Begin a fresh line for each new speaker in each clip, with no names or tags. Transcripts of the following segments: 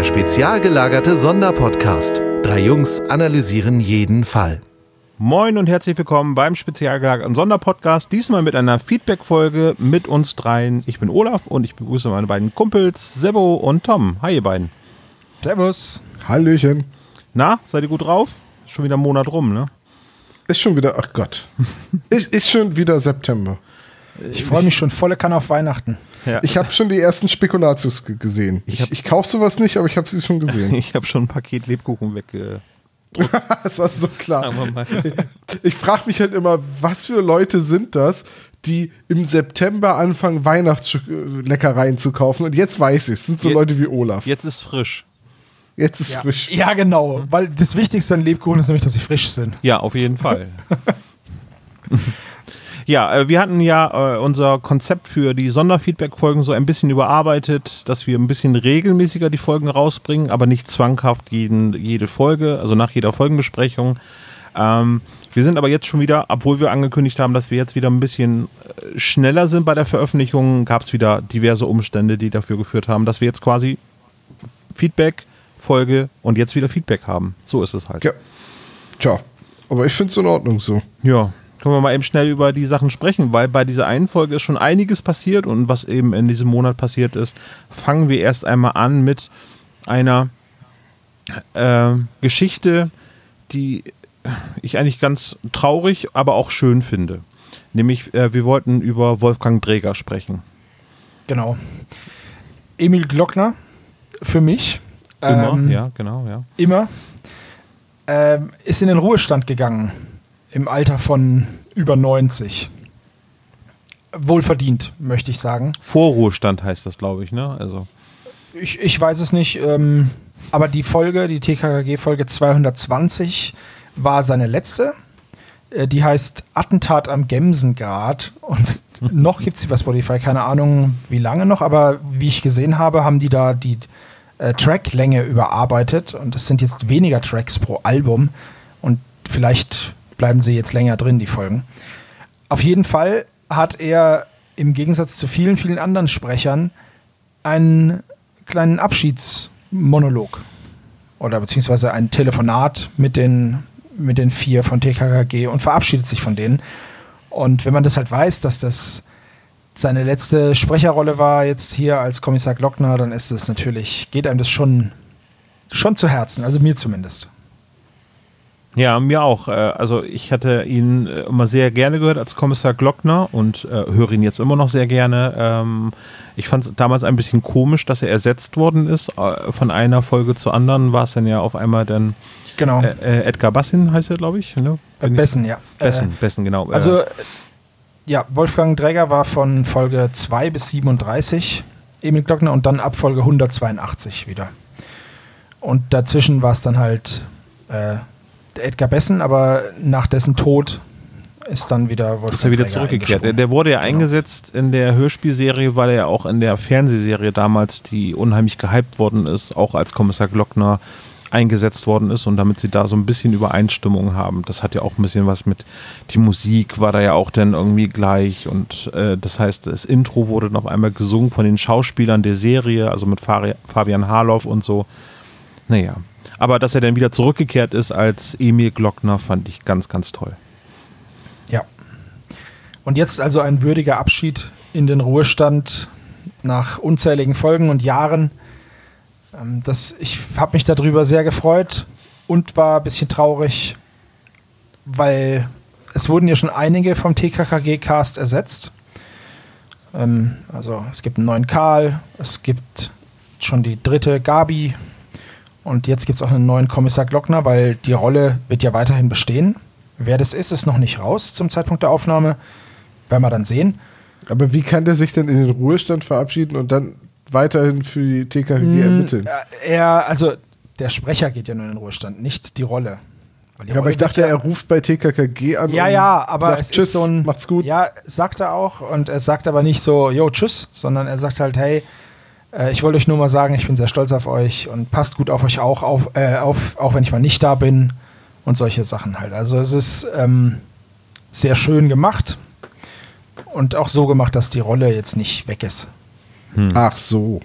Der spezial gelagerte Sonderpodcast. Drei Jungs analysieren jeden Fall.
Moin und herzlich willkommen beim spezial gelagerten Sonderpodcast. Diesmal mit einer Feedback-Folge mit uns dreien. Ich bin Olaf und ich begrüße meine beiden Kumpels Sebo und Tom. Hi, ihr beiden.
Servus.
Hallöchen.
Na, seid ihr gut drauf? Ist schon wieder ein Monat rum, ne?
Ist schon wieder, ach Gott. ist, ist schon wieder September.
Ich freue mich schon volle Kanne auf Weihnachten.
Ja.
Ich habe schon die ersten Spekulatius gesehen.
Ich
Ich, ich, kaufe sowas nicht, aber ich habe sie schon gesehen.
Ich habe schon ein Paket Lebkuchen wegge...
das war so klar. Ich frage mich halt immer, was für Leute sind das, die im September anfangen, Weihnachtsleckereien zu kaufen. Und jetzt weiß ich, es sind so
Je-
Leute wie Olaf.
Jetzt ist frisch.
Jetzt ist frisch.
Ja, genau. Weil das Wichtigste an Lebkuchen ist nämlich, dass sie frisch sind.
Ja, auf jeden Fall. Ja, äh, wir hatten ja äh, unser Konzept für die Sonderfeedback-Folgen so ein bisschen überarbeitet, dass wir ein bisschen regelmäßiger die Folgen rausbringen, aber nicht zwanghaft jeden, jede Folge, also nach jeder Folgenbesprechung. Ähm, wir sind aber jetzt schon wieder, obwohl wir angekündigt haben, dass wir jetzt wieder ein bisschen äh, schneller sind bei der Veröffentlichung, gab es wieder diverse Umstände, die dafür geführt haben, dass wir jetzt quasi Feedback, Folge und jetzt wieder Feedback haben. So ist es halt.
Ja. Tja, aber ich finde es in Ordnung so.
Ja, können wir mal eben schnell über die Sachen sprechen, weil bei dieser einen Folge ist schon einiges passiert und was eben in diesem Monat passiert ist, fangen wir erst einmal an mit einer äh, Geschichte, die ich eigentlich ganz traurig, aber auch schön finde. Nämlich, äh, wir wollten über Wolfgang Dräger sprechen.
Genau. Emil Glockner, für mich.
Immer,
ähm,
ja, genau, ja.
Immer. Ähm, ist in den Ruhestand gegangen. Im Alter von über 90. Wohlverdient, möchte ich sagen.
Vorruhestand heißt das, glaube ich, ne? Also,
Ich, ich weiß es nicht, ähm, aber die Folge, die TKKG-Folge 220, war seine letzte. Äh, die heißt Attentat am Gemsengrad. Und noch gibt es sie bei Spotify, keine Ahnung wie lange noch, aber wie ich gesehen habe, haben die da die äh, Tracklänge überarbeitet. Und es sind jetzt weniger Tracks pro Album. Und vielleicht bleiben sie jetzt länger drin, die Folgen. Auf jeden Fall hat er im Gegensatz zu vielen, vielen anderen Sprechern einen kleinen Abschiedsmonolog oder beziehungsweise ein Telefonat mit den, mit den vier von TKKG und verabschiedet sich von denen. Und wenn man das halt weiß, dass das seine letzte Sprecherrolle war jetzt hier als Kommissar Glockner, dann ist es natürlich, geht einem das schon, schon zu Herzen, also mir zumindest.
Ja, mir auch. Äh, Also ich hatte ihn äh, immer sehr gerne gehört als Kommissar Glockner und äh, höre ihn jetzt immer noch sehr gerne. Ähm, ich fand es damals ein bisschen komisch, dass er ersetzt worden ist. Von einer Folge zur anderen war es dann ja auf einmal dann
Genau.
äh, Edgar Bassin heißt er, glaube ich. Ne?
Bessen, ja.
Bessen,
Äh,
Bessen, genau.
Also, ja, Wolfgang Dräger war von Folge 2 bis 37 Emil Glockner und dann ab Folge 182 wieder. Und dazwischen war es dann halt Edgar Bessen, aber nach dessen Tod ist dann wieder Wolfgang
ist er wieder zurückgekehrt. Der, der wurde ja
Genau.
eingesetzt in der Hörspielserie, weil er ja auch in der Fernsehserie damals, die unheimlich gehypt worden ist, auch als Kommissar Glockner eingesetzt worden ist und damit sie da so ein bisschen Übereinstimmung haben. Das hat ja auch ein bisschen was mit, die Musik war da ja auch dann irgendwie gleich und äh, das heißt, das Intro wurde dann auf einmal gesungen von den Schauspielern der Serie, also mit Fabian Harloff und so. Naja, aber dass er dann wieder zurückgekehrt ist als Emil Glockner, fand ich ganz, ganz toll.
Ja. Und jetzt also ein würdiger Abschied in den Ruhestand nach unzähligen Folgen und Jahren. Ähm, das, ich habe mich darüber sehr gefreut und war ein bisschen traurig, weil es wurden ja schon einige vom TKKG-Cast ersetzt. Ähm, also es gibt einen neuen Karl, es gibt schon die dritte Gabi und jetzt gibt es auch einen neuen Kommissar Glockner, weil die Rolle wird ja weiterhin bestehen. Wer das ist, ist noch nicht raus zum Zeitpunkt der Aufnahme. Werden wir dann sehen.
Aber wie kann der sich denn in den Ruhestand verabschieden und dann weiterhin für die TKG ermitteln?
Äh, Er, also der Sprecher geht ja nur in den Ruhestand, nicht die Rolle. Die
Ja, aber ich dachte,
wird
er ruft bei TKKG an.
Ja,
und
ja, aber
sagt,
es
Tschüss,
ist so ein.
macht's gut.
Ja, sagt er auch. Und er sagt aber nicht so, yo, tschüss, sondern er sagt halt, hey, äh, ich wollte euch nur mal sagen, ich bin sehr stolz auf euch und passt gut auf euch auch, auf, äh, auf auch wenn ich mal nicht da bin und solche Sachen halt. Also es ist ähm, sehr schön gemacht und auch so gemacht, dass die Rolle jetzt nicht weg ist.
Ach so.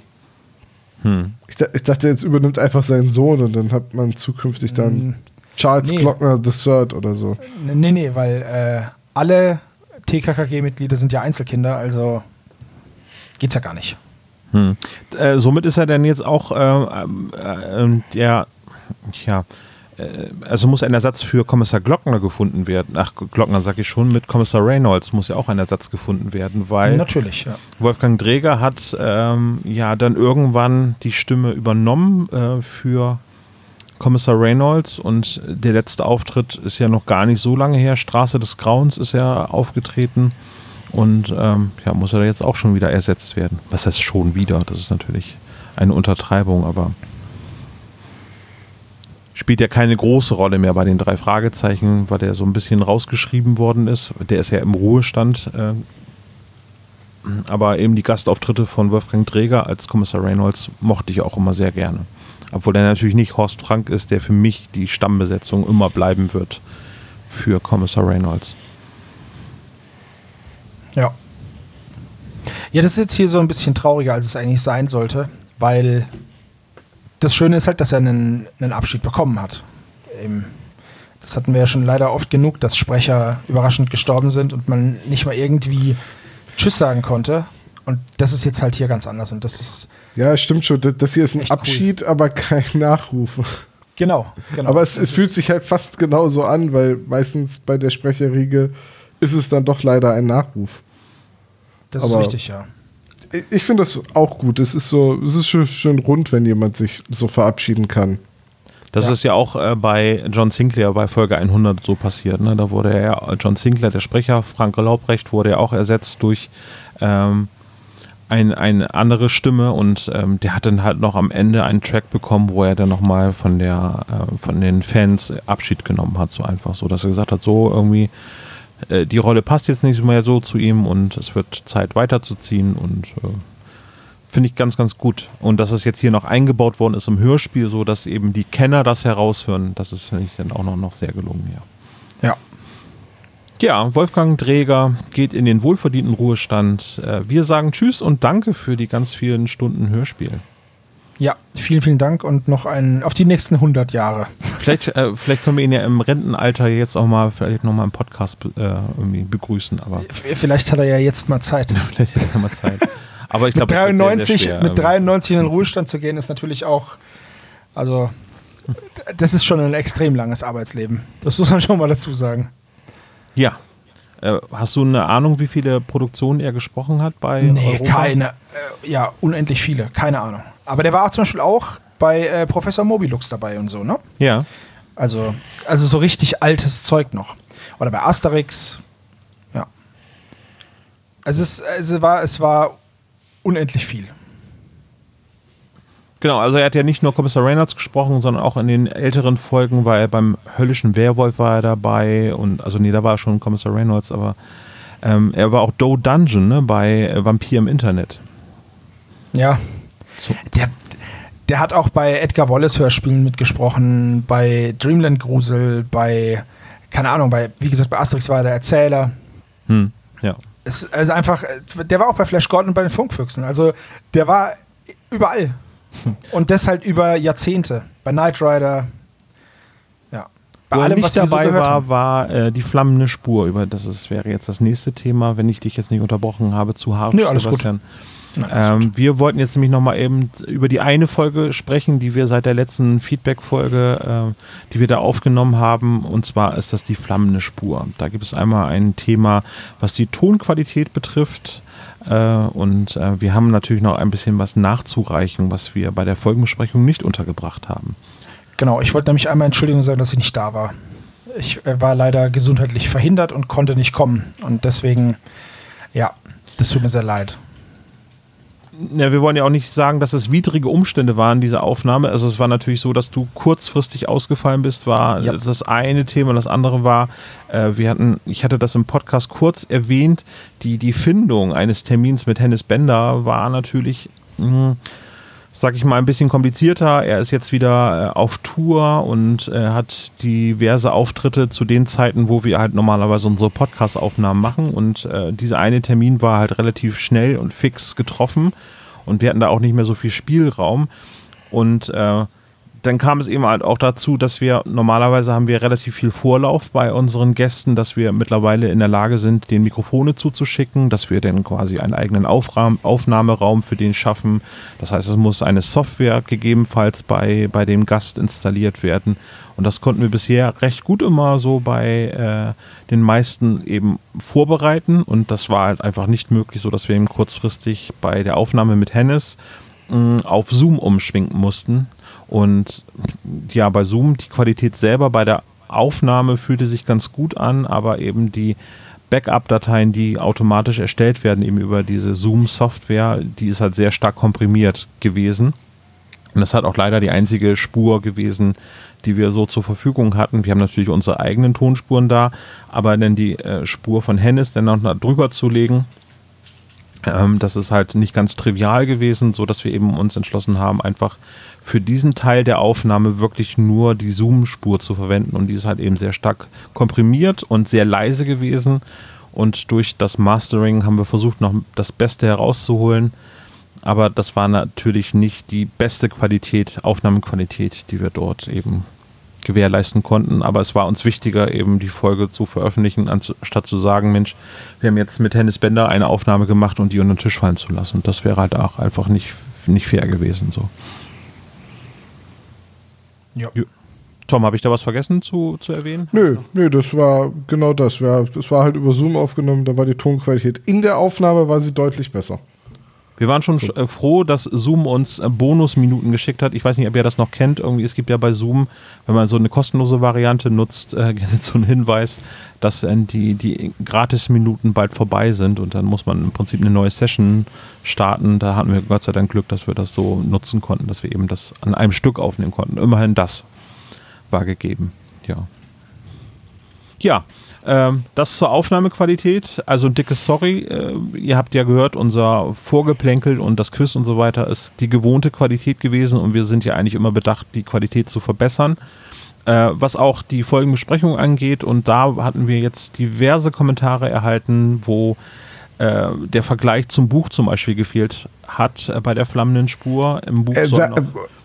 Hm. Ich, ich, dachte, jetzt übernimmt einfach seinen Sohn und dann hat man zukünftig dann hm. Charles nee. Glockner III oder so.
Nee, nee, weil äh, alle TKKG-Mitglieder sind ja Einzelkinder, also geht's ja gar nicht.
Hm. Äh, somit ist er dann jetzt auch äh, äh, der, ja, äh, also muss ein Ersatz für Kommissar Glockner gefunden werden. Ach, Glockner sag ich schon, mit Kommissar Reynolds muss ja auch ein Ersatz gefunden werden, weil
Natürlich, ja.
Wolfgang Dreger hat ähm, ja dann irgendwann die Stimme übernommen äh, für Kommissar Reynolds und der letzte Auftritt ist ja noch gar nicht so lange her. Straße des Grauens ist ja aufgetreten. Und ähm, ja, muss er jetzt auch schon wieder ersetzt werden. Was heißt schon wieder? Das ist natürlich eine Untertreibung, aber spielt ja keine große Rolle mehr bei den drei Fragezeichen, weil der so ein bisschen rausgeschrieben worden ist. Der ist ja im Ruhestand. Äh, aber eben die Gastauftritte von Wolfgang Träger als Kommissar Reynolds mochte ich auch immer sehr gerne. Obwohl er natürlich nicht Horst Frank ist, der für mich die Stammbesetzung immer bleiben wird für Kommissar Reynolds.
Ja. Ja, das ist jetzt hier so ein bisschen trauriger, als es eigentlich sein sollte, weil das Schöne ist halt, dass er einen, einen Abschied bekommen hat. Das hatten wir ja schon leider oft genug, dass Sprecher überraschend gestorben sind und man nicht mal irgendwie Tschüss sagen konnte. Und das ist jetzt halt hier ganz anders. Und das ist.
Ja, stimmt schon. Das hier ist ein Abschied, cool. aber kein Nachruf.
Genau, genau.
Aber es, es fühlt sich halt fast genauso an, weil meistens bei der Sprecherriege ist es dann doch leider ein Nachruf.
Das Aber ist richtig, ja.
Ich finde das auch gut. Es ist so, es ist schön, schön, rund, wenn jemand sich so verabschieden kann.
Das ja. ist ja auch äh, bei John Sinclair bei Folge 100 so passiert. Ne? Da wurde ja John Sinclair, der Sprecher, Frank Laubrecht, wurde ja auch ersetzt durch ähm, ein, eine andere Stimme und ähm, der hat dann halt noch am Ende einen Track bekommen, wo er dann nochmal von der äh, von den Fans Abschied genommen hat, so einfach so, dass er gesagt hat, so irgendwie äh, die Rolle passt jetzt nicht mehr so zu ihm und es wird Zeit weiterzuziehen und äh, finde ich ganz, ganz gut. Und dass es jetzt hier noch eingebaut worden ist im Hörspiel, so dass eben die Kenner das heraushören, das ist, finde ich, dann auch noch, noch sehr gelungen,
ja. Ja.
Ja, Wolfgang Träger geht in den wohlverdienten Ruhestand. Äh, wir sagen Tschüss und danke für die ganz vielen Stunden Hörspiel.
Ja, vielen, vielen Dank und noch ein, auf die nächsten 100 Jahre.
Vielleicht, äh, vielleicht können wir ihn ja im Rentenalter jetzt auch mal, vielleicht noch mal im Podcast äh, irgendwie begrüßen. Aber
vielleicht hat er ja jetzt mal Zeit. vielleicht hat er mal
Zeit. Aber ich glaube,
mit 93, sehr, sehr mit 93 in den Ruhestand zu gehen, ist natürlich auch, also das ist schon ein extrem langes Arbeitsleben. Das muss man schon mal dazu sagen.
Ja, äh, hast du eine Ahnung, wie viele Produktionen er gesprochen hat bei
Nee, Europa? keine. Äh, ja, unendlich viele. Keine Ahnung. Aber der war auch zum Beispiel auch bei äh, Professor Mobilux dabei und so, ne?
Ja.
Also, also so richtig altes Zeug noch. Oder bei Asterix. Ja. Also es, es, war, es war unendlich viel.
Genau, also er hat ja nicht nur Kommissar Reynolds gesprochen, sondern auch in den älteren Folgen war er beim höllischen Werwolf war er dabei und also nee, da war schon Kommissar Reynolds, aber ähm, er war auch Doe Dungeon ne, bei Vampir im Internet.
Ja. So. Der, der hat auch bei Edgar Wallace Hörspielen mitgesprochen, bei Dreamland Grusel, bei keine Ahnung, bei wie gesagt bei Asterix war er der Erzähler.
Hm, ja.
Es, also einfach, der war auch bei Flash Gordon und bei den Funkfüchsen. Also der war überall. Und das halt über Jahrzehnte. Bei Knight Rider. Ja.
Bei Wo allem, was dabei so war, haben. war äh, die flammende Spur. Über das ist, wäre jetzt das nächste Thema, wenn ich dich jetzt nicht unterbrochen habe, zu hart.
Nee, alles Sebastian. gut.
Ähm, wir wollten jetzt nämlich nochmal eben über die eine Folge sprechen, die wir seit der letzten Feedback-Folge, äh, die wir da aufgenommen haben. Und zwar ist das die flammende Spur. Da gibt es einmal ein Thema, was die Tonqualität betrifft. Äh, und äh, wir haben natürlich noch ein bisschen was nachzureichen, was wir bei der Folgenbesprechung nicht untergebracht haben.
Genau, ich wollte nämlich einmal Entschuldigung sagen, dass ich nicht da war. Ich äh, war leider gesundheitlich verhindert und konnte nicht kommen. Und deswegen, ja, das tut mir sehr leid
ja, wir wollen ja auch nicht sagen, dass es widrige Umstände waren, diese Aufnahme. Also es war natürlich so, dass du kurzfristig ausgefallen bist, war ja. das eine Thema. Das andere war, äh, wir hatten, ich hatte das im Podcast kurz erwähnt, die, die Findung eines Termins mit Hennis Bender war natürlich, mh, hm, sag ich mal, ein bisschen komplizierter. Er ist jetzt wieder äh, auf Tour und äh, hat diverse Auftritte zu den Zeiten, wo wir halt normalerweise unsere Podcast-Aufnahmen machen. Und äh, dieser eine Termin war halt relativ schnell und fix getroffen. und wir hatten da auch nicht mehr so viel Spielraum. Und äh, dann kam es eben halt auch dazu, dass wir normalerweise haben wir relativ viel Vorlauf bei unseren Gästen, dass wir mittlerweile in der Lage sind, den Mikrofone zuzuschicken, dass wir dann quasi einen eigenen Aufraum, Aufnahmeraum für den schaffen. Das heißt, es muss eine Software gegebenenfalls bei, bei dem Gast installiert werden. Und das konnten wir bisher recht gut immer so bei äh, den meisten eben vorbereiten. Und das war halt einfach nicht möglich, so dass wir eben kurzfristig bei der Aufnahme mit Hennes mh, auf Zoom umschwenken mussten und ja, bei Zoom, die Qualität selber bei der Aufnahme fühlte sich ganz gut an, aber eben die Backup-Dateien, die automatisch erstellt werden, eben über diese Zoom-Software, die ist halt sehr stark komprimiert gewesen. Und das hat auch leider die einzige Spur gewesen, die wir so zur Verfügung hatten. Wir haben natürlich unsere eigenen Tonspuren da, aber dann die äh, Spur von Hennis dann noch drüber zu legen, ähm, das ist halt nicht ganz trivial gewesen, so dass wir eben uns entschlossen haben, einfach für diesen Teil der Aufnahme wirklich nur die Zoom-Spur zu verwenden. Und die ist halt eben sehr stark komprimiert und sehr leise gewesen. Und durch das Mastering haben wir versucht, noch das Beste herauszuholen. Aber das war natürlich nicht die beste Qualität, Aufnahmequalität, die wir dort eben gewährleisten konnten. Aber es war uns wichtiger, eben die Folge zu veröffentlichen, anstatt zu sagen, Mensch, wir haben jetzt mit Hennis Bender eine Aufnahme gemacht und die unter den Tisch fallen zu lassen. Das wäre halt auch einfach nicht, nicht fair gewesen. So. Ja. Tom, habe ich da was vergessen zu, zu erwähnen?
Nö, nö, das war genau das. Das war halt über Zoom aufgenommen, da war die Tonqualität. In der Aufnahme war sie deutlich besser.
Wir waren schon so. Äh, froh, dass Zoom uns äh, Bonusminuten geschickt hat. Ich weiß nicht, ob ihr das noch kennt. Irgendwie, es gibt ja bei Zoom, wenn man so eine kostenlose Variante nutzt, äh, so einen Hinweis, dass äh, die, die Gratis-Minuten bald vorbei sind und dann muss man im Prinzip eine neue Session starten. Da hatten wir Gott sei Dank Glück, dass wir das so nutzen konnten, dass wir eben das an einem Stück aufnehmen konnten. Immerhin das war gegeben. Ja. Ja, ähm, das zur Aufnahmequalität. Also ein dickes Sorry. Äh, ihr habt ja gehört, unser Vorgeplänkel und das Quiz und so weiter ist die gewohnte Qualität gewesen und wir sind ja eigentlich immer bedacht, die Qualität zu verbessern. Äh, was auch die Folgenbesprechung angeht und da hatten wir jetzt diverse Kommentare erhalten, wo äh, der Vergleich zum Buch zum Beispiel gefehlt hat äh, bei der flammenden Spur. Im Buch
äh, noch,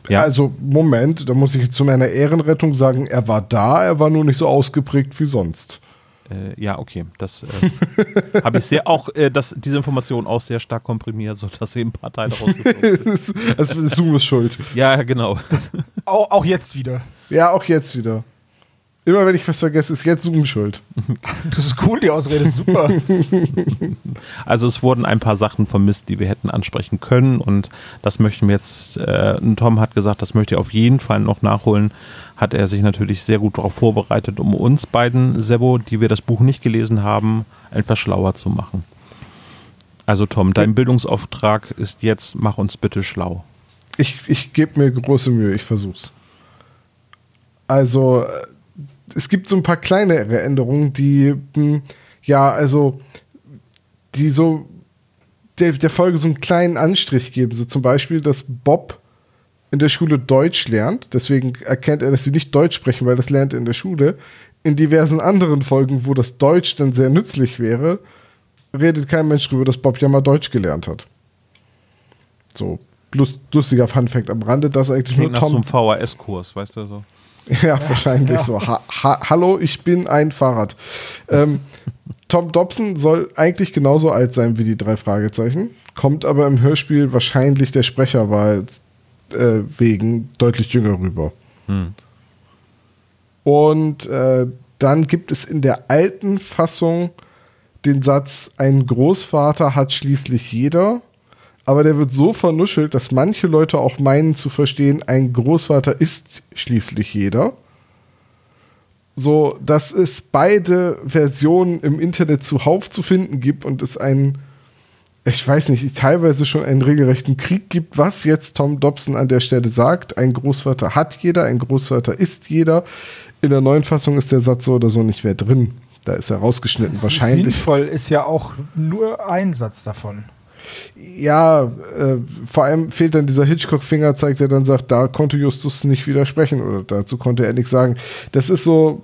ja. Also, Moment, da muss ich zu meiner Ehrenrettung sagen, er war da, er war nur nicht so ausgeprägt wie sonst.
Äh, ja, okay. Das äh, habe ich sehr auch, äh, das, diese Information auch sehr stark komprimiert, sodass eben ein paar Teile rausgekommen sind.
also Zoom ist schuld.
Ja, genau.
auch, auch jetzt wieder.
Ja, auch jetzt wieder. Immer wenn ich was vergesse, ist jetzt Zoom schuld.
Das ist cool, die Ausrede ist super.
Also es wurden ein paar Sachen vermisst, die wir hätten ansprechen können und das möchten wir jetzt, äh, Tom hat gesagt, das möchte er auf jeden Fall noch nachholen. Hat er sich natürlich sehr gut darauf vorbereitet, um uns beiden, Sebo, die wir das Buch nicht gelesen haben, etwas schlauer zu machen. Also Tom, dein Bildungsauftrag ist jetzt, mach uns bitte schlau.
Ich, ich gebe mir große Mühe, ich versuch's. Also es gibt so ein paar kleinere Änderungen, die, hm, ja, also, die so der, der Folge so einen kleinen Anstrich geben. So zum Beispiel, dass Bob in der Schule Deutsch lernt. Deswegen erkennt er, dass sie nicht Deutsch sprechen, weil das lernt er in der Schule. In diversen anderen Folgen, wo das Deutsch dann sehr nützlich wäre, redet kein Mensch darüber, dass Bob ja mal Deutsch gelernt hat. So, lustiger Funfact am Rande, dass eigentlich
Klingt nur Tom. Nach so einem VHS-Kurs, weißt du so.
Ja, wahrscheinlich ja. so. Ha ha Hallo, ich bin ein Fahrrad. Ähm, Tom Dobson soll eigentlich genauso alt sein wie die drei Fragezeichen, kommt aber im Hörspiel wahrscheinlich der Sprecherwahl äh, wegen deutlich jünger rüber. Hm. Und äh, dann gibt es in der alten Fassung den Satz, ein Großvater hat schließlich jeder aber der wird so vernuschelt, dass manche Leute auch meinen zu verstehen, ein Großvater ist schließlich jeder. So, dass es beide Versionen im Internet zuhauf zu finden gibt und es einen, ich weiß nicht, teilweise schon einen regelrechten Krieg gibt, was jetzt Tom Dobson an der Stelle sagt. Ein Großvater hat jeder, ein Großvater ist jeder. In der neuen Fassung ist der Satz so oder so nicht mehr drin. Da ist er rausgeschnitten. Das Wahrscheinlich.
Sinnvoll ist ja auch nur ein Satz davon
ja, äh, vor allem fehlt dann dieser Hitchcock-Fingerzeig, der dann sagt, da konnte Justus nicht widersprechen oder dazu konnte er nichts sagen. Das ist so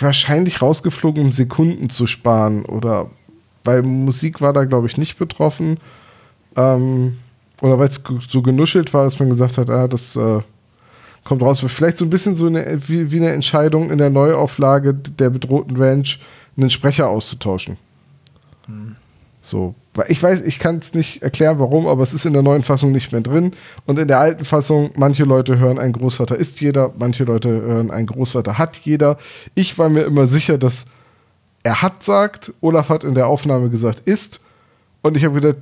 wahrscheinlich rausgeflogen, um Sekunden zu sparen oder weil Musik war da, glaube ich, nicht betroffen. Ähm, oder weil es so genuschelt war, dass man gesagt hat, ah, das äh, kommt raus. Vielleicht so ein bisschen so eine, wie, wie eine Entscheidung in der Neuauflage der bedrohten Ranch, einen Sprecher auszutauschen. Hm. So, ich weiß, ich kann es nicht erklären, warum, aber es ist in der neuen Fassung nicht mehr drin. Und in der alten Fassung, manche Leute hören, ein Großvater ist jeder, manche Leute hören, ein Großvater hat jeder. Ich war mir immer sicher, dass er hat sagt, Olaf hat in der Aufnahme gesagt, ist. Und ich habe gedacht,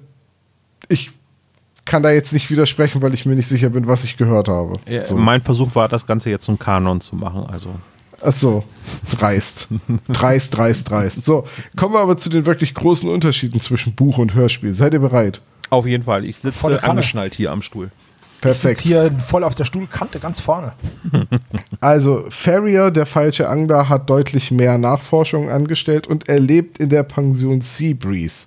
ich kann da jetzt nicht widersprechen, weil ich mir nicht sicher bin, was ich gehört habe.
Ja, so. Mein Versuch war, das Ganze jetzt zum Kanon zu machen. Also.
Ach so, dreist. dreist, dreist, dreist. So, kommen wir aber zu den wirklich großen Unterschieden zwischen Buch und Hörspiel. Seid ihr bereit?
Auf jeden Fall. Ich sitze angeschnallt hier am Stuhl.
Perfekt. Ich hier voll auf der Stuhlkante, ganz vorne.
Also, Farrier, der falsche Angler, hat deutlich mehr Nachforschungen angestellt und er lebt in der Pension Seabreeze.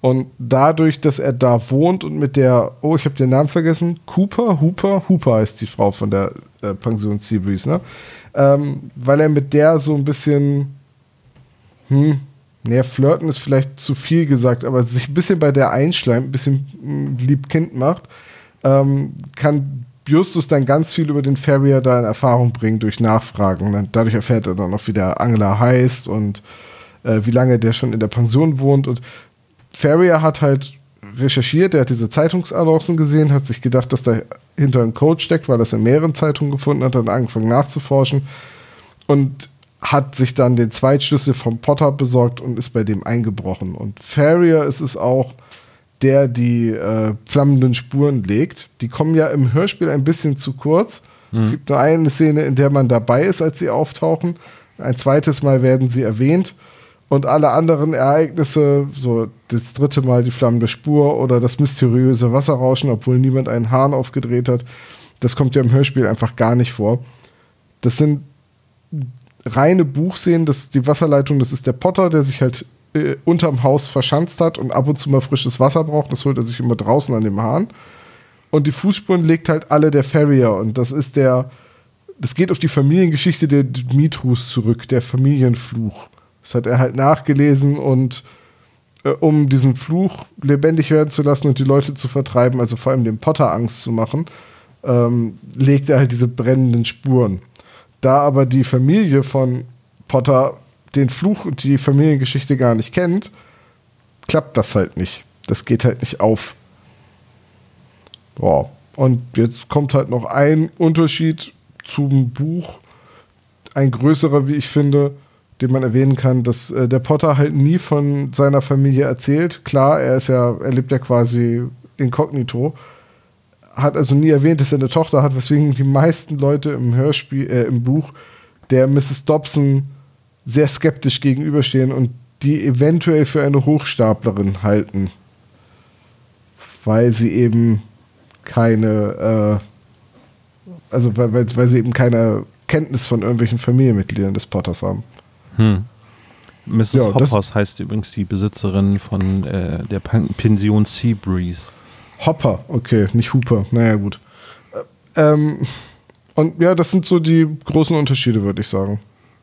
Und dadurch, dass er da wohnt und mit der, oh, ich habe den Namen vergessen, Cooper, Hooper, Hooper heißt die Frau von der äh, Pension Seabreeze, ne? Ähm, weil er mit der so ein bisschen, hm, naja, flirten ist vielleicht zu viel gesagt, aber sich ein bisschen bei der einschleimt, ein bisschen hm, lieb-kind macht, ähm, kann Justus dann ganz viel über den Farrier da in Erfahrung bringen durch Nachfragen. Und dadurch erfährt er dann auch, wie der Angler heißt und äh, wie lange der schon in der Pension wohnt. Und Farrier hat halt recherchiert, er hat diese Zeitungsannoncen gesehen, hat sich gedacht, dass da hinter ein Code steckt, weil er es in mehreren Zeitungen gefunden hat, hat angefangen nachzuforschen und hat sich dann den Zweitschlüssel vom Potter besorgt und ist bei dem eingebrochen. Und Farrier ist es auch, der die äh, flammenden Spuren legt. Die kommen ja im Hörspiel ein bisschen zu kurz. Mhm. Es gibt nur eine Szene, in der man dabei ist, als sie auftauchen. Ein zweites Mal werden sie erwähnt und alle anderen Ereignisse, so das dritte Mal die flammende Spur oder das mysteriöse Wasserrauschen, obwohl niemand einen Hahn aufgedreht hat, das kommt ja im Hörspiel einfach gar nicht vor. Das sind reine Buchszenen, das die Wasserleitung, das ist der Potter, der sich halt äh, unterm Haus verschanzt hat und ab und zu mal frisches Wasser braucht, das holt er sich immer draußen an dem Hahn. Und die Fußspuren legt halt alle der Farrier und das ist der, das geht auf die Familiengeschichte der Dimitrus zurück, der Familienfluch. Das hat er halt nachgelesen und äh, um diesen Fluch lebendig werden zu lassen und die Leute zu vertreiben, also vor allem dem Potter Angst zu machen, ähm, legt er halt diese brennenden Spuren. Da aber die Familie von Potter den Fluch und die Familiengeschichte gar nicht kennt, klappt das halt nicht. Das geht halt nicht auf. Boah. Und jetzt kommt halt noch ein Unterschied zum Buch, ein größerer, wie ich finde den man erwähnen kann, dass äh, der Potter halt nie von seiner Familie erzählt. Klar, er ist ja, er lebt ja quasi inkognito, hat also nie erwähnt, dass er eine Tochter hat, weswegen die meisten Leute im Hörspiel, äh, im Buch der Mrs. Dobson sehr skeptisch gegenüberstehen und die eventuell für eine Hochstaplerin halten, weil sie eben keine, äh, also weil, weil sie eben keine Kenntnis von irgendwelchen Familienmitgliedern des Potters haben. Hm.
Mrs. Ja, Hoppers heißt übrigens die Besitzerin von äh, der Pension Seabreeze.
Hopper, okay, nicht Hooper. Naja, gut. Ähm, und ja, das sind so die großen Unterschiede, würde ich sagen.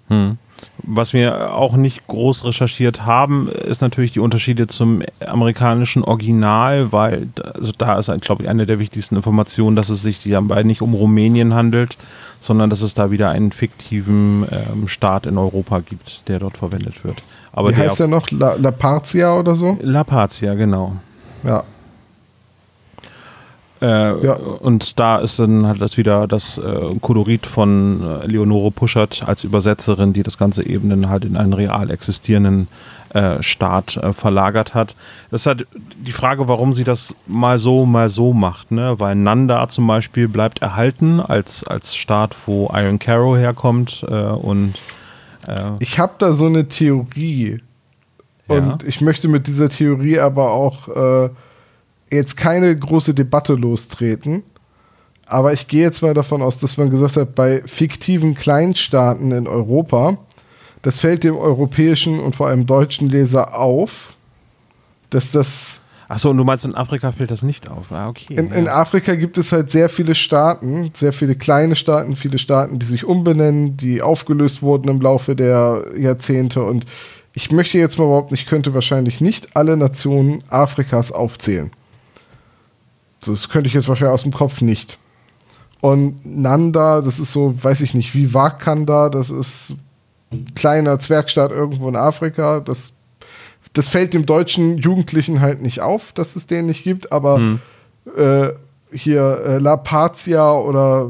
Hm. Was wir auch nicht groß recherchiert haben, ist natürlich die Unterschiede zum amerikanischen Original, weil also da ist, glaube ich, eine der wichtigsten Informationen, dass es sich dabei nicht um Rumänien handelt, sondern dass es da wieder einen fiktiven ähm, Staat in Europa gibt, der dort verwendet wird.
Aber Wie heißt der noch? La, La Parzia oder so?
La Parzia, genau.
Ja.
Äh, ja. Und da ist dann halt das wieder das äh, Kolorit von äh, Leonore Puschert als Übersetzerin, die das Ganze eben dann halt in einen real existierenden äh, Staat äh, verlagert hat. Das ist halt die Frage, warum sie das mal so, mal so macht, ne? Weil Nanda zum Beispiel bleibt erhalten als, als Staat, wo Iron Carrow herkommt äh, und
ich habe da so eine Theorie. Und ja. ich möchte mit dieser Theorie aber auch jetzt keine große Debatte lostreten. Aber ich gehe jetzt mal davon aus, dass man gesagt hat, bei fiktiven Kleinstaaten in Europa, das fällt dem europäischen und vor allem deutschen Leser auf, dass das.
Achso, und du meinst, in Afrika fällt das nicht auf? Ah, okay.
In, ja. in, Afrika gibt es halt sehr viele Staaten, sehr viele kleine Staaten, viele Staaten, die sich umbenennen, die aufgelöst wurden im Laufe der Jahrzehnte. Und ich möchte jetzt mal überhaupt, ich könnte wahrscheinlich nicht alle Nationen Afrikas aufzählen. Das könnte ich jetzt wahrscheinlich aus dem Kopf nicht. Und Nanda, das ist so, weiß ich nicht, wie Wakanda, das ist ein kleiner Zwergstaat irgendwo in Afrika. Das, das fällt dem deutschen Jugendlichen halt nicht auf, dass es den nicht gibt, aber
Hm.
äh, hier äh, La Pazia oder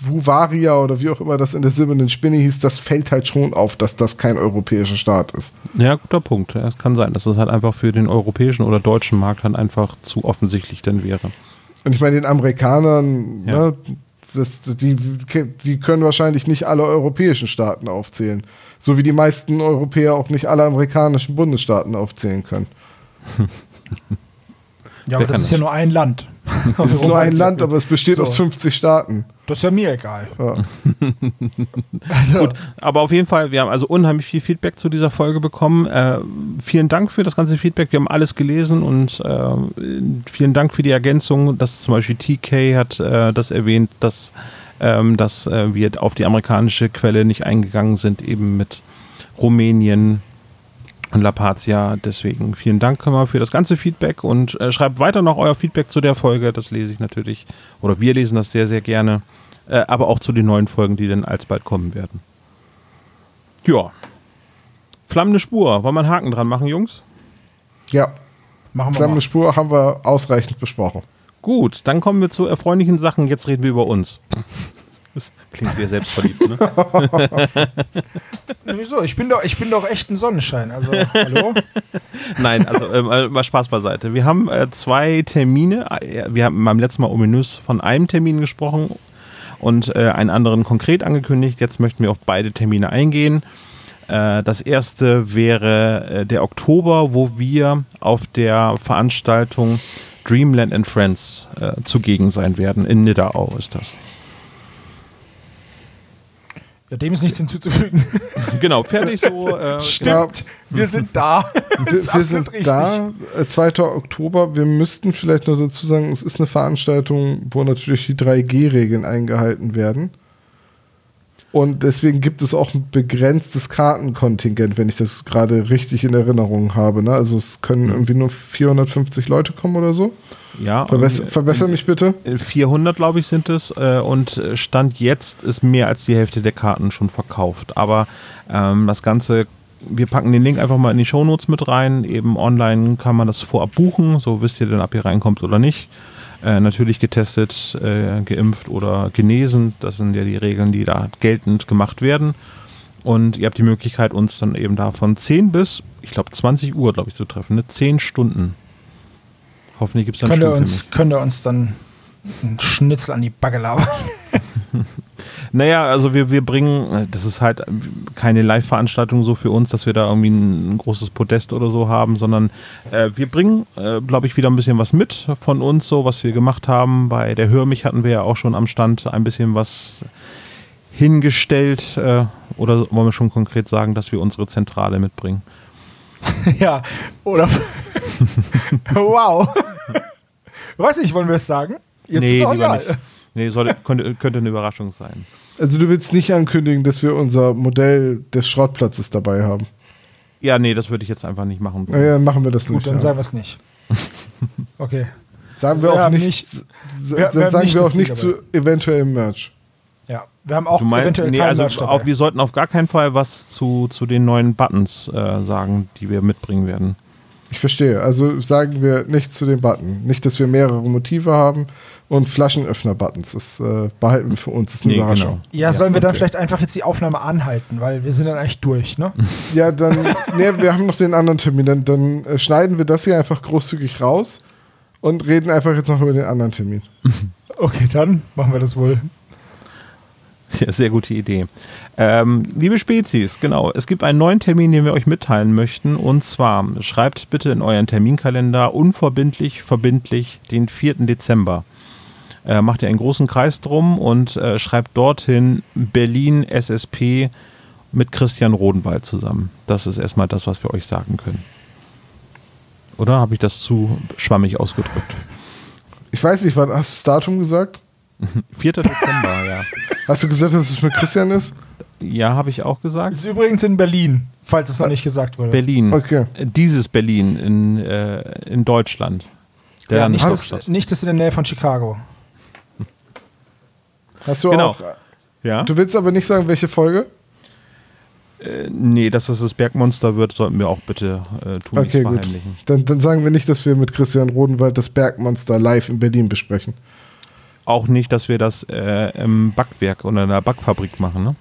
Vuvaria oder wie auch immer das in der silbernen Spinne hieß, das fällt halt schon auf, dass das kein europäischer Staat ist.
Ja, guter Punkt. Ja, Es kann sein, dass das halt einfach für den europäischen oder deutschen Markt dann einfach zu offensichtlich dann wäre.
Und ich meine, den Amerikanern,
Ja.
ne, das, die, die können wahrscheinlich nicht alle europäischen Staaten aufzählen. So wie die meisten Europäer auch nicht alle amerikanischen Bundesstaaten aufzählen können.
Ja, aber das ist ja nur ein Land.
Es ist nur ein Land, aber es besteht
So.
aus 50 Staaten.
Das ist ja mir egal.
Ja.
Also,
Gut, aber auf jeden Fall, wir haben also unheimlich viel Feedback zu dieser Folge bekommen. Äh, vielen Dank für das ganze Feedback. Wir haben alles gelesen und äh, vielen Dank für die Ergänzung. Das zum Beispiel TK hat äh, das erwähnt, dass, ähm, dass äh, wir auf die amerikanische Quelle nicht eingegangen sind, eben mit Rumänien und La Pazia. Deswegen vielen Dank mal für das ganze Feedback und äh, schreibt weiter noch euer Feedback zu der Folge. Das lese ich natürlich, oder wir lesen das sehr, sehr gerne. Äh, aber auch zu den neuen Folgen, die dann alsbald kommen werden. Ja. Flammende Spur. Wollen wir einen Haken dran machen, Jungs?
ja,
machen wir
Flammende
mal.
Spur haben wir ausreichend besprochen.
Gut, dann kommen wir zu erfreulichen Sachen. Jetzt reden wir über uns. Das klingt sehr selbstverliebt, ne?
Wieso? Ich bin doch, ich bin doch echt ein Sonnenschein. Also, hallo?
Nein, also ähm, äh, mal Spaß beiseite. Wir haben äh, zwei Termine. Äh, Wir haben beim letzten Mal ominös von einem Termin gesprochen und äh, einen anderen konkret angekündigt. Jetzt möchten wir auf beide Termine eingehen. Äh, das erste wäre äh, der Oktober, wo wir auf der Veranstaltung Dreamland and Friends zugegen sein werden. In Nidderau ist das.
Ja, dem ist nichts hinzuzufügen.
Genau, fertig so. Äh,
Stimmt, wir sind da.
Wir, wir sind
richtig.
da, äh, 2. Oktober. Wir müssten vielleicht noch dazu sagen, es ist eine Veranstaltung, wo natürlich die 3G-Regeln eingehalten werden. Und deswegen gibt es auch ein begrenztes Kartenkontingent, wenn ich das gerade richtig in Erinnerung habe. Ne? Also es können irgendwie nur 450 Leute kommen oder so.
ja,
Verbess
äh,
verbessere mich bitte.
400, glaube ich, sind es. Äh, und äh, Stand jetzt ist mehr als die Hälfte der Karten schon verkauft. Aber ähm, das Ganze, wir packen den Link einfach mal in die Shownotes mit rein. Eben online kann man das vorab buchen. So wisst ihr dann, ob ihr reinkommt oder nicht. Äh, natürlich getestet, äh, geimpft oder genesen. Das sind ja die Regeln, die da geltend gemacht werden. Und ihr habt die Möglichkeit, uns dann eben da von 10 bis, ich glaube, 20 Uhr, glaube ich, zu treffen. Ne? 10 Stunden. Hoffentlich gibt es dann
Könnt ihr, uns, könnt ihr uns dann einen Schnitzel an die Backe labern?
Naja, also wir, wir bringen, das ist halt keine Live-Veranstaltung so für uns, dass wir da irgendwie ein, ein großes Podest oder so haben, sondern äh, wir bringen, äh, glaube ich, wieder ein bisschen was mit von uns, so was wir gemacht haben. Bei der Hörmich hatten wir ja auch schon am Stand ein bisschen was hingestellt. Äh, oder wollen wir schon konkret sagen, dass wir unsere Zentrale mitbringen?
ja, oder. wow. Weiß nicht, wollen wir es sagen? Jetzt ist auch
lieber
egal.
nicht. Nee, sollte, könnte, könnte eine Überraschung sein.
Also du willst nicht ankündigen, dass wir unser Modell des Schrottplatzes dabei haben.
Ja, nee, das würde ich jetzt einfach nicht machen.
Ja, ja, machen wir das
Gut,
nicht.
dann
ja.
sagen wir es nicht. Okay.
Sagen
Also
wir
wir
auch
haben
nicht, dann sagen
nicht
wir auch nicht
Ding
zu eventuellem Merch.
Ja, wir haben auch
meinst,
eventuell
nee,
keinen
also
Merch dabei.
auch, wir sollten auf gar keinen Fall was zu, zu den neuen Buttons äh, sagen, die wir mitbringen werden.
Ich verstehe. Also sagen wir nichts zu den Button. Nicht, dass wir mehrere Motive haben und Flaschenöffner-Buttons. Das äh, behalten wir für uns. Das ist eine
Nee,
Überraschung.
genau.
ja, sollen wir dann
okay.
vielleicht einfach jetzt die Aufnahme anhalten, weil wir sind dann eigentlich durch, ne?
Ja, dann, nee, wir haben noch den anderen Termin. Dann, dann äh, schneiden wir das hier einfach großzügig raus und reden einfach jetzt noch über den anderen Termin.
Okay, dann machen wir das wohl.
Ja, sehr gute Idee. Ähm, liebe Spezies, genau, es gibt einen neuen Termin, den wir euch mitteilen möchten. Und zwar schreibt bitte in euren Terminkalender unverbindlich, verbindlich den 4. Dezember. Äh, macht ihr einen großen Kreis drum und äh, schreibt dorthin Berlin SSP mit Christian Rodenwald zusammen. Das ist erstmal das, was wir euch sagen können. Oder habe ich das zu schwammig ausgedrückt?
Ich weiß nicht, wann hast du das Datum gesagt?
4. Dezember, ja.
Hast du gesagt, dass es mit Christian ist?
Ja, habe ich auch gesagt.
Ist übrigens in Berlin, falls es noch nicht gesagt wurde.
Berlin.
Okay.
Dieses Berlin in, äh, in Deutschland. der
Ja, nicht, das, nicht das in der Nähe von Chicago.
Hast du
Genau.
auch.
Ja?
Du willst aber nicht sagen, welche Folge?
Äh, nee, dass das das Bergmonster wird, sollten wir auch bitte äh, tun,
Okay, gut. Dann, dann sagen wir nicht, dass wir mit Christian Rodenwald das Bergmonster live in Berlin besprechen.
Auch nicht, dass wir das äh, im Backwerk oder in der Backfabrik machen, ne?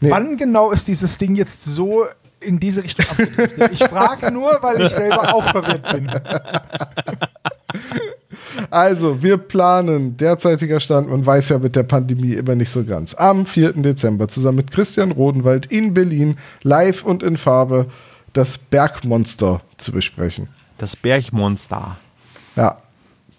Nee.
Wann genau ist dieses Ding jetzt so in diese Richtung abgedriftet? Ich frage nur, weil ich selber auch verwirrt bin.
Also, wir planen, derzeitiger Stand, man weiß ja mit der Pandemie immer nicht so ganz, am 4. Dezember zusammen mit Christian Rodenwald in Berlin live und in Farbe das Bergmonster zu besprechen.
Das Bergmonster.
Ja,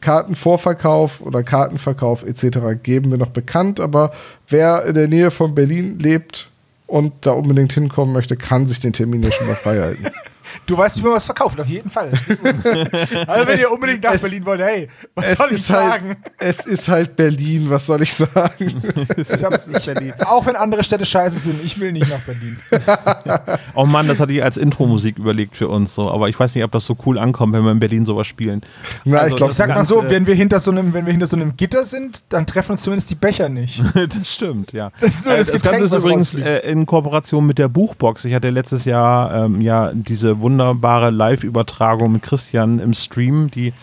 Kartenvorverkauf oder Kartenverkauf etc. geben wir noch bekannt, aber wer in der Nähe von Berlin lebt und da unbedingt hinkommen möchte, kann sich den Termin ja schon mal freihalten.
Du weißt, wie man was verkauft, auf jeden Fall. Also, wenn ihr unbedingt nach
es-
Berlin wollt, hey, was
es,
soll ich
ist halt,
sagen?
es ist halt Berlin, was soll ich sagen?
Ich hab's nicht, auch wenn andere Städte scheiße sind, ich will nicht nach Berlin.
Oh Mann, das hatte ich als Intro-Musik überlegt für uns so, aber ich weiß nicht, ob das so cool ankommt, wenn wir in Berlin sowas spielen.
Na,
Also
ich glaube,
Ich sag mal so,
äh,
wenn wir hinter so einem, wenn wir hinter so einem Gitter sind, dann treffen uns zumindest die Becher nicht.
das stimmt, ja.
Das ist nur
Äh,
das
das
Getränk,
Ganze ist übrigens äh, in Kooperation mit der Buchbox. Ich hatte letztes Jahr ähm, ja diese wunderbare Live-Übertragung mit Christian im Stream, die,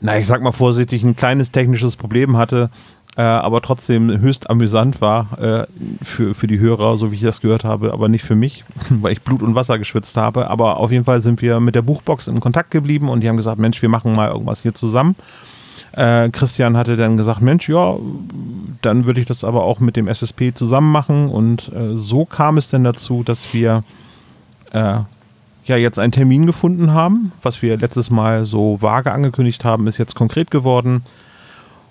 na, ich sag mal vorsichtig, ein kleines technisches Problem hatte, äh, aber trotzdem höchst amüsant war äh, für, für die Hörer, so wie ich das gehört habe, aber nicht für mich, weil ich Blut und Wasser geschwitzt habe. Aber auf jeden Fall sind wir mit der Buchbox in Kontakt geblieben und die haben gesagt, Mensch, wir machen mal irgendwas hier zusammen. Äh, Christian hatte dann gesagt, Mensch, ja, dann würde ich das aber auch mit dem SSP zusammen machen. Und äh, so kam es dann dazu, dass wir äh, ja jetzt einen Termin gefunden haben. Was wir letztes Mal so vage angekündigt haben, ist jetzt konkret geworden.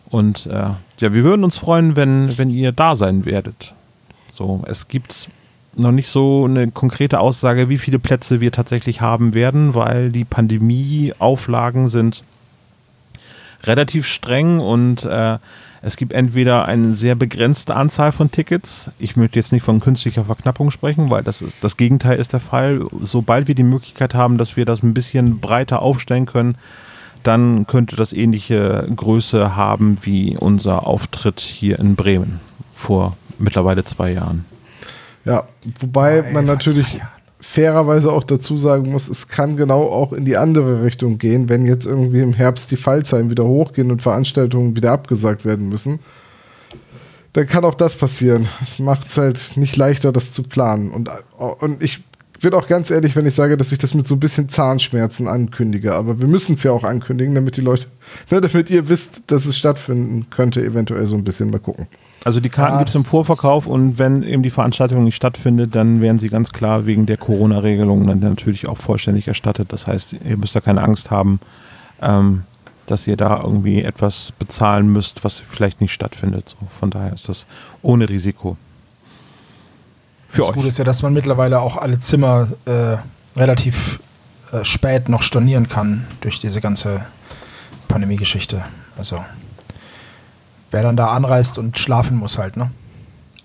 Und äh, ja, wir würden uns freuen, wenn, wenn ihr da sein werdet. So, es gibt noch nicht so eine konkrete Aussage, wie viele Plätze wir tatsächlich haben werden, weil die Pandemie-Auflagen sind relativ streng und äh, es gibt entweder eine sehr begrenzte Anzahl von Tickets. Ich möchte jetzt nicht von künstlicher Verknappung sprechen, weil das, ist, das Gegenteil ist der Fall. Sobald wir die Möglichkeit haben, dass wir das ein bisschen breiter aufstellen können, dann könnte das ähnliche Größe haben wie unser Auftritt hier in Bremen vor mittlerweile zwei Jahren.
Ja, wobei man natürlich
zwei Jahren.
Fairerweise auch dazu sagen muss, es kann genau auch in die andere Richtung gehen, wenn jetzt irgendwie im Herbst die Fallzahlen wieder hochgehen und Veranstaltungen wieder abgesagt werden müssen. Dann kann auch das passieren. Es macht es halt nicht leichter, das zu planen. Und, und ich bin auch ganz ehrlich, wenn ich sage, dass ich das mit so ein bisschen Zahnschmerzen ankündige. Aber wir müssen es ja auch ankündigen, damit die Leute, ne, damit ihr wisst, dass es stattfinden könnte, eventuell so ein bisschen mal gucken.
Also die Karten
Ja,
gibt es im Vorverkauf und wenn eben die Veranstaltung nicht stattfindet, dann werden sie ganz klar wegen der Corona-Regelungen dann natürlich auch vollständig erstattet. Das heißt, ihr müsst da keine Angst haben, ähm, dass ihr da irgendwie etwas bezahlen müsst, was vielleicht nicht stattfindet. So, von daher ist das ohne Risiko. Für
das
euch.
Gute ist ja, dass man mittlerweile auch alle Zimmer äh, relativ äh, spät noch stornieren kann durch diese ganze Pandemie-Geschichte. Also wer dann da anreist und schlafen muss halt, ne?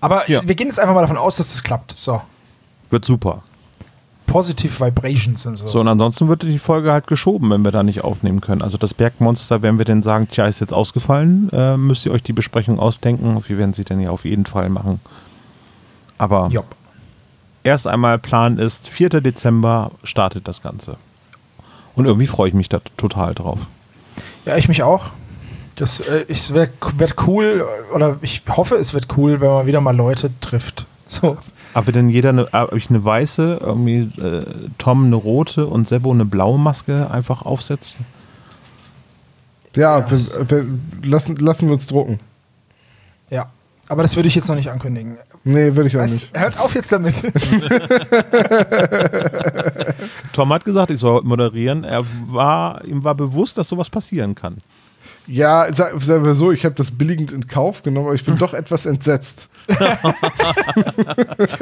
Aber
Ja.
wir gehen jetzt einfach mal davon aus, dass das klappt. So.
Wird super.
Positive Vibrations und so.
So, und ansonsten wird die Folge halt geschoben, wenn wir da nicht aufnehmen können. Also das Bergmonster, wenn wir denn sagen, tja, ist jetzt ausgefallen, äh, müsst ihr euch die Besprechung ausdenken. Wir werden sie dann ja auf jeden Fall machen. Aber
Jopp.
erst einmal Plan ist, 4. Dezember startet das Ganze. Und irgendwie freue ich mich da total drauf.
Ja, ich mich auch. Das äh, es wird cool, äh, oder ich hoffe, es wird cool, wenn man wieder mal Leute trifft. So.
Aber denn jeder eine, hab ich eine weiße, irgendwie äh, Tom eine rote und Sebo eine blaue Maske einfach aufsetzen?
Ja,
Ja.
wir, wir, lassen, lassen wir uns drucken.
Ja. Aber das würde ich jetzt noch nicht ankündigen.
Nee, würde ich auch
Was?
nicht.
Hört auf jetzt damit.
Tom hat gesagt, ich soll moderieren. Er war, ihm war bewusst, dass sowas passieren kann.
Ja, sag, sagen wir so, ich habe das billigend in Kauf genommen, aber ich bin doch etwas entsetzt.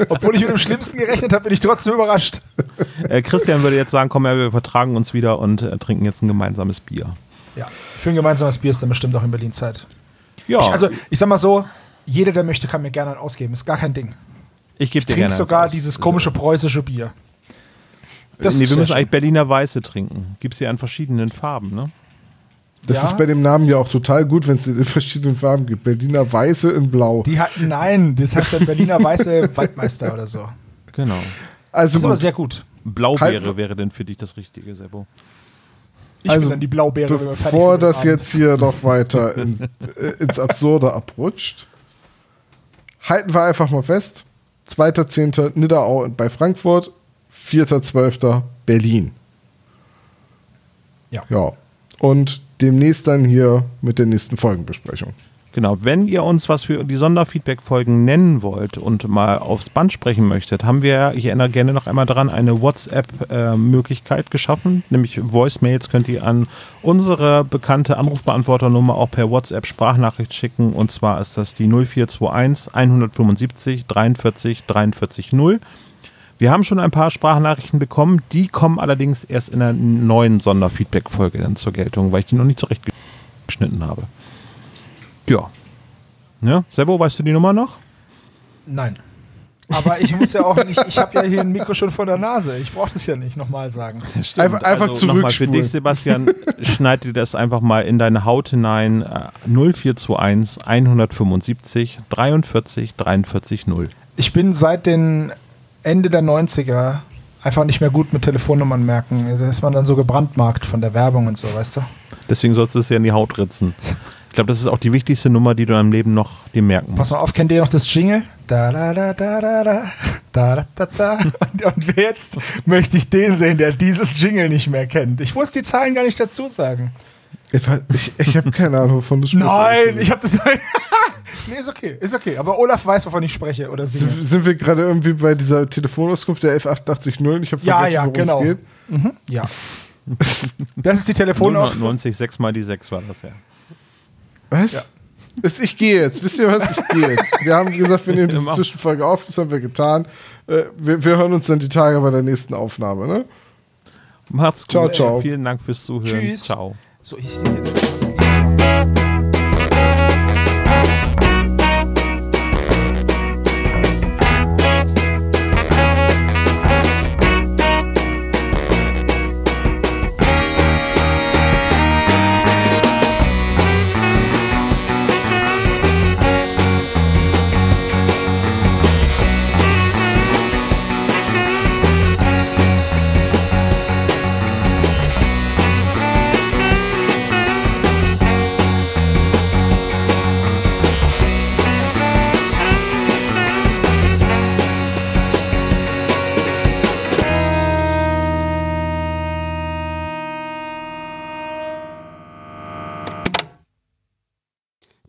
Obwohl ich mit dem Schlimmsten gerechnet habe, bin ich trotzdem überrascht.
Äh, Christian würde jetzt sagen, komm her, wir vertragen uns wieder und äh, trinken jetzt ein gemeinsames Bier.
Ja. Für ein gemeinsames Bier ist dann bestimmt auch in Berlin Zeit.
Ja,
Ich, also, ich sag mal so, jeder, der möchte, kann mir gerne einen ausgeben. Ist gar kein Ding.
ich gebe
Ich
dir
trinke
gerne
sogar
eins aus.
dieses komische preußische Bier. Das
nee, wir müssen
schön.
eigentlich Berliner Weiße trinken. Gibt es ja in verschiedenen Farben, ne?
Das
Ja.
ist bei dem Namen ja auch total gut, wenn es in verschiedenen Farben gibt. Berliner Weiße in Blau.
Die hatten, nein, das heißt der Berliner Weiße Waldmeister oder so.
Genau.
Das
Also
ist aber sehr gut.
Blaubeere
Halt-
wäre denn für dich das Richtige, Sebo.
Ich
Also,
bin dann die Blaubeere, wenn wir fertig
bevor das
Abend.
jetzt hier noch weiter in, äh, ins Absurde abrutscht, halten wir einfach mal fest. 2.10. Nidderau bei Frankfurt, 4.12. Berlin.
Ja.
Ja. Und demnächst dann hier mit der nächsten Folgenbesprechung.
Genau, wenn ihr uns was für die Sonderfeedback-Folgen nennen wollt und mal aufs Band sprechen möchtet, haben wir, ich erinnere gerne noch einmal dran, eine WhatsApp-Möglichkeit geschaffen, nämlich Voicemails könnt ihr an unsere bekannte Anrufbeantworternummer auch per WhatsApp-Sprachnachricht schicken und zwar ist das die 0421 175 43 43 0. Wir haben schon ein paar Sprachnachrichten bekommen, die kommen allerdings erst in einer neuen Sonderfeedback-Folge dann zur Geltung, weil ich die noch nicht zurechtgeschnitten habe. Ja. Ja, Sebo, weißt du die Nummer noch?
Nein. Aber ich muss ja auch nicht, ich habe ja hier ein Mikro schon vor der Nase. Ich brauche das ja nicht nochmal sagen.
Einfach- einfach
also nochmal für
zurückspulen.
dich, Sebastian, schneid dir das einfach mal in deine Haut hinein. Äh, 0421 175 43 43 0.
Ich bin seit den Ende der 90er einfach nicht mehr gut mit Telefonnummern merken. Da ist man dann so gebrandmarkt von der Werbung und so, weißt du?
Deswegen sollst du es ja in die Haut ritzen. Ich glaube, das ist auch die wichtigste Nummer, die du in deinem Leben noch dir merken
Pass
musst.
mal auf, kennt ihr noch das Jingle? Da da da da da da da da da da. Und, und jetzt möchte ich den sehen, der dieses Jingle nicht mehr kennt. Ich muss die Zahlen gar nicht dazu sagen.
Ich, ich, ich habe keine Ahnung, wovon du sprichst.
Nein, ich habe das. nee, ist okay, ist okay. Aber Olaf weiß, wovon ich spreche oder singe.
Sind, sind wir gerade irgendwie bei dieser Telefonauskunft der 11880 und ich habe
Ja,
vergessen,
ja,
worum
genau.
es geht?
Ja. Das ist die Telefonaufnahme.
90, 6 mal die 6 war das ja.
Was?
Ja.
Ist, ich gehe jetzt. Wisst ihr was? Ich gehe jetzt. Wir haben gesagt, wir nehmen diese. Zwischenfolge auf. Das haben wir getan. Äh, wir, wir hören uns dann die Tage bei der nächsten Aufnahme. Ne?
Macht's gut.
Ciao, ciao.
Vielen Dank fürs Zuhören.
Tschüss.
Ciao.
So, ich singe jetzt